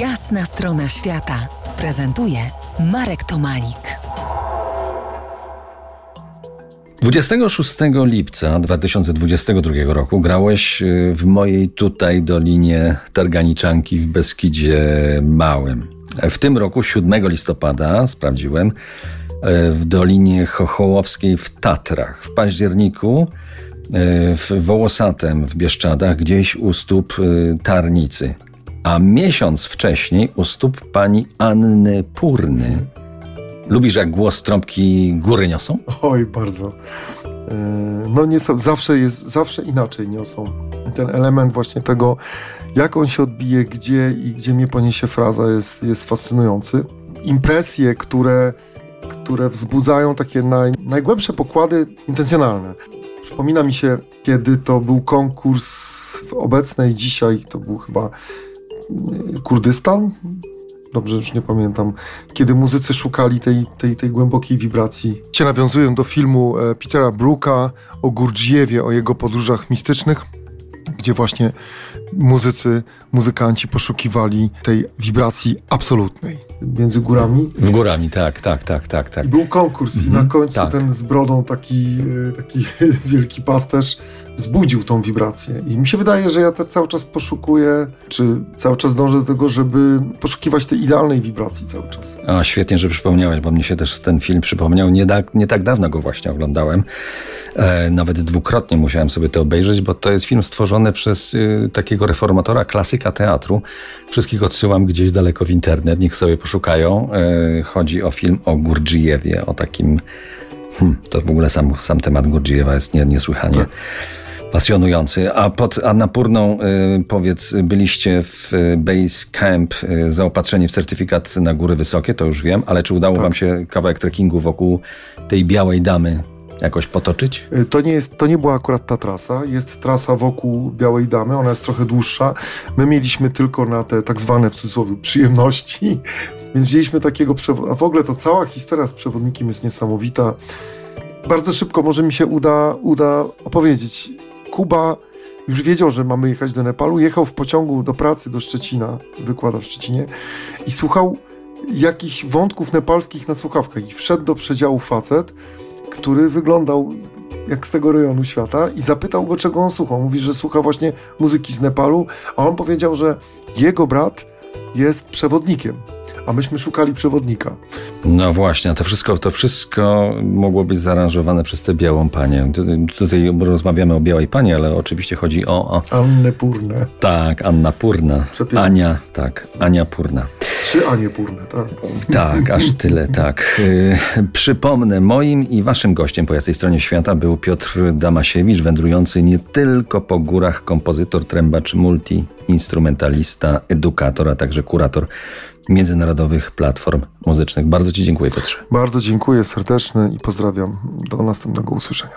Jasna strona świata prezentuje Marek Tomalik. 26 lipca 2022 roku grałeś y, w mojej tutaj dolinie Targaniczanki w Beskidzie Małym. W tym roku 7 listopada sprawdziłem y, w Dolinie Chochołowskiej w Tatrach. W październiku y, w Wołosatem w Bieszczadach, gdzieś u stóp Tarnicy. A miesiąc wcześniej u stóp pani Anny Purny. Lubisz, jak głos trąbki góry niosą? Oj, bardzo. No nie są, zawsze jest, zawsze inaczej niosą. Ten element właśnie tego, jak on się odbije, gdzie i gdzie mnie poniesie fraza jest, jest fascynujący. Impresje, które, które wzbudzają takie naj, najgłębsze pokłady intencjonalne. Przypomina mi się, kiedy to był konkurs w obecnej dzisiaj, to był chyba Kurdystan, dobrze już nie pamiętam, kiedy muzycy szukali tej, tej, tej głębokiej wibracji. Cię nawiązuję do filmu e, Petera Brooka o Gurdjiefie, o jego podróżach mistycznych, gdzie właśnie muzycy, muzykanci poszukiwali tej wibracji absolutnej między górami. W górami, tak, tak, tak, tak. tak. I był konkurs mhm. i na końcu tak. ten z brodą taki, e, taki wielki pasterz wzbudził tą wibrację. I mi się wydaje, że ja też cały czas poszukuję, czy cały czas dążę do tego, żeby poszukiwać tej idealnej wibracji cały czas. A, świetnie, że przypomniałeś, bo mnie się też ten film przypomniał. Nie, da, nie tak dawno go właśnie oglądałem. E, nawet dwukrotnie musiałem sobie to obejrzeć, bo to jest film stworzony przez y, takiego reformatora, klasyka teatru. Wszystkich odsyłam gdzieś daleko w internet, niech sobie poszukają. E, chodzi o film o Gurdjiefie, o takim... Hmm, to w ogóle sam, sam temat Gurdjieffa jest nie, niesłychanie... Tak pasjonujący. A pod Annapurną, y, powiedz, byliście w y, Base Camp y, zaopatrzeni w certyfikat na góry wysokie, to już wiem, ale czy udało tak. wam się kawałek trekkingu wokół tej białej damy jakoś potoczyć? To nie, jest, to nie była akurat ta trasa. Jest trasa wokół Białej Damy, ona jest trochę dłuższa. My mieliśmy tylko na te tak zwane w cudzysłowie przyjemności, więc wzięliśmy takiego przewodnika. W ogóle to cała historia z przewodnikiem jest niesamowita. Bardzo szybko może mi się uda, uda opowiedzieć Kuba już wiedział, że mamy jechać do Nepalu. Jechał w pociągu do pracy do Szczecina, wykłada w Szczecinie i słuchał jakichś wątków nepalskich na słuchawkach. I wszedł do przedziału facet, który wyglądał jak z tego rejonu świata i zapytał go, czego on słucha. Mówi, że słucha właśnie muzyki z Nepalu, a on powiedział, że jego brat jest przewodnikiem a myśmy szukali przewodnika. No właśnie, a to wszystko, to wszystko mogło być zaaranżowane przez tę białą panię. Tutaj rozmawiamy o białej pani, ale oczywiście chodzi o... o... Annę Purnę. Tak, Anna Purna. Przepięknie. Ania, tak, Ania Purna. Trzy Anie Purne, tak. Tak, aż tyle, tak. Y, przypomnę, moim i waszym gościem po jasnej stronie świata był Piotr Damasiewicz, wędrujący nie tylko po górach, kompozytor, trębacz, multi-instrumentalista, edukator, a także kurator międzynarodowych platform muzycznych. Bardzo Ci dziękuję, Piotrze. Bardzo dziękuję serdecznie i pozdrawiam. Do następnego usłyszenia.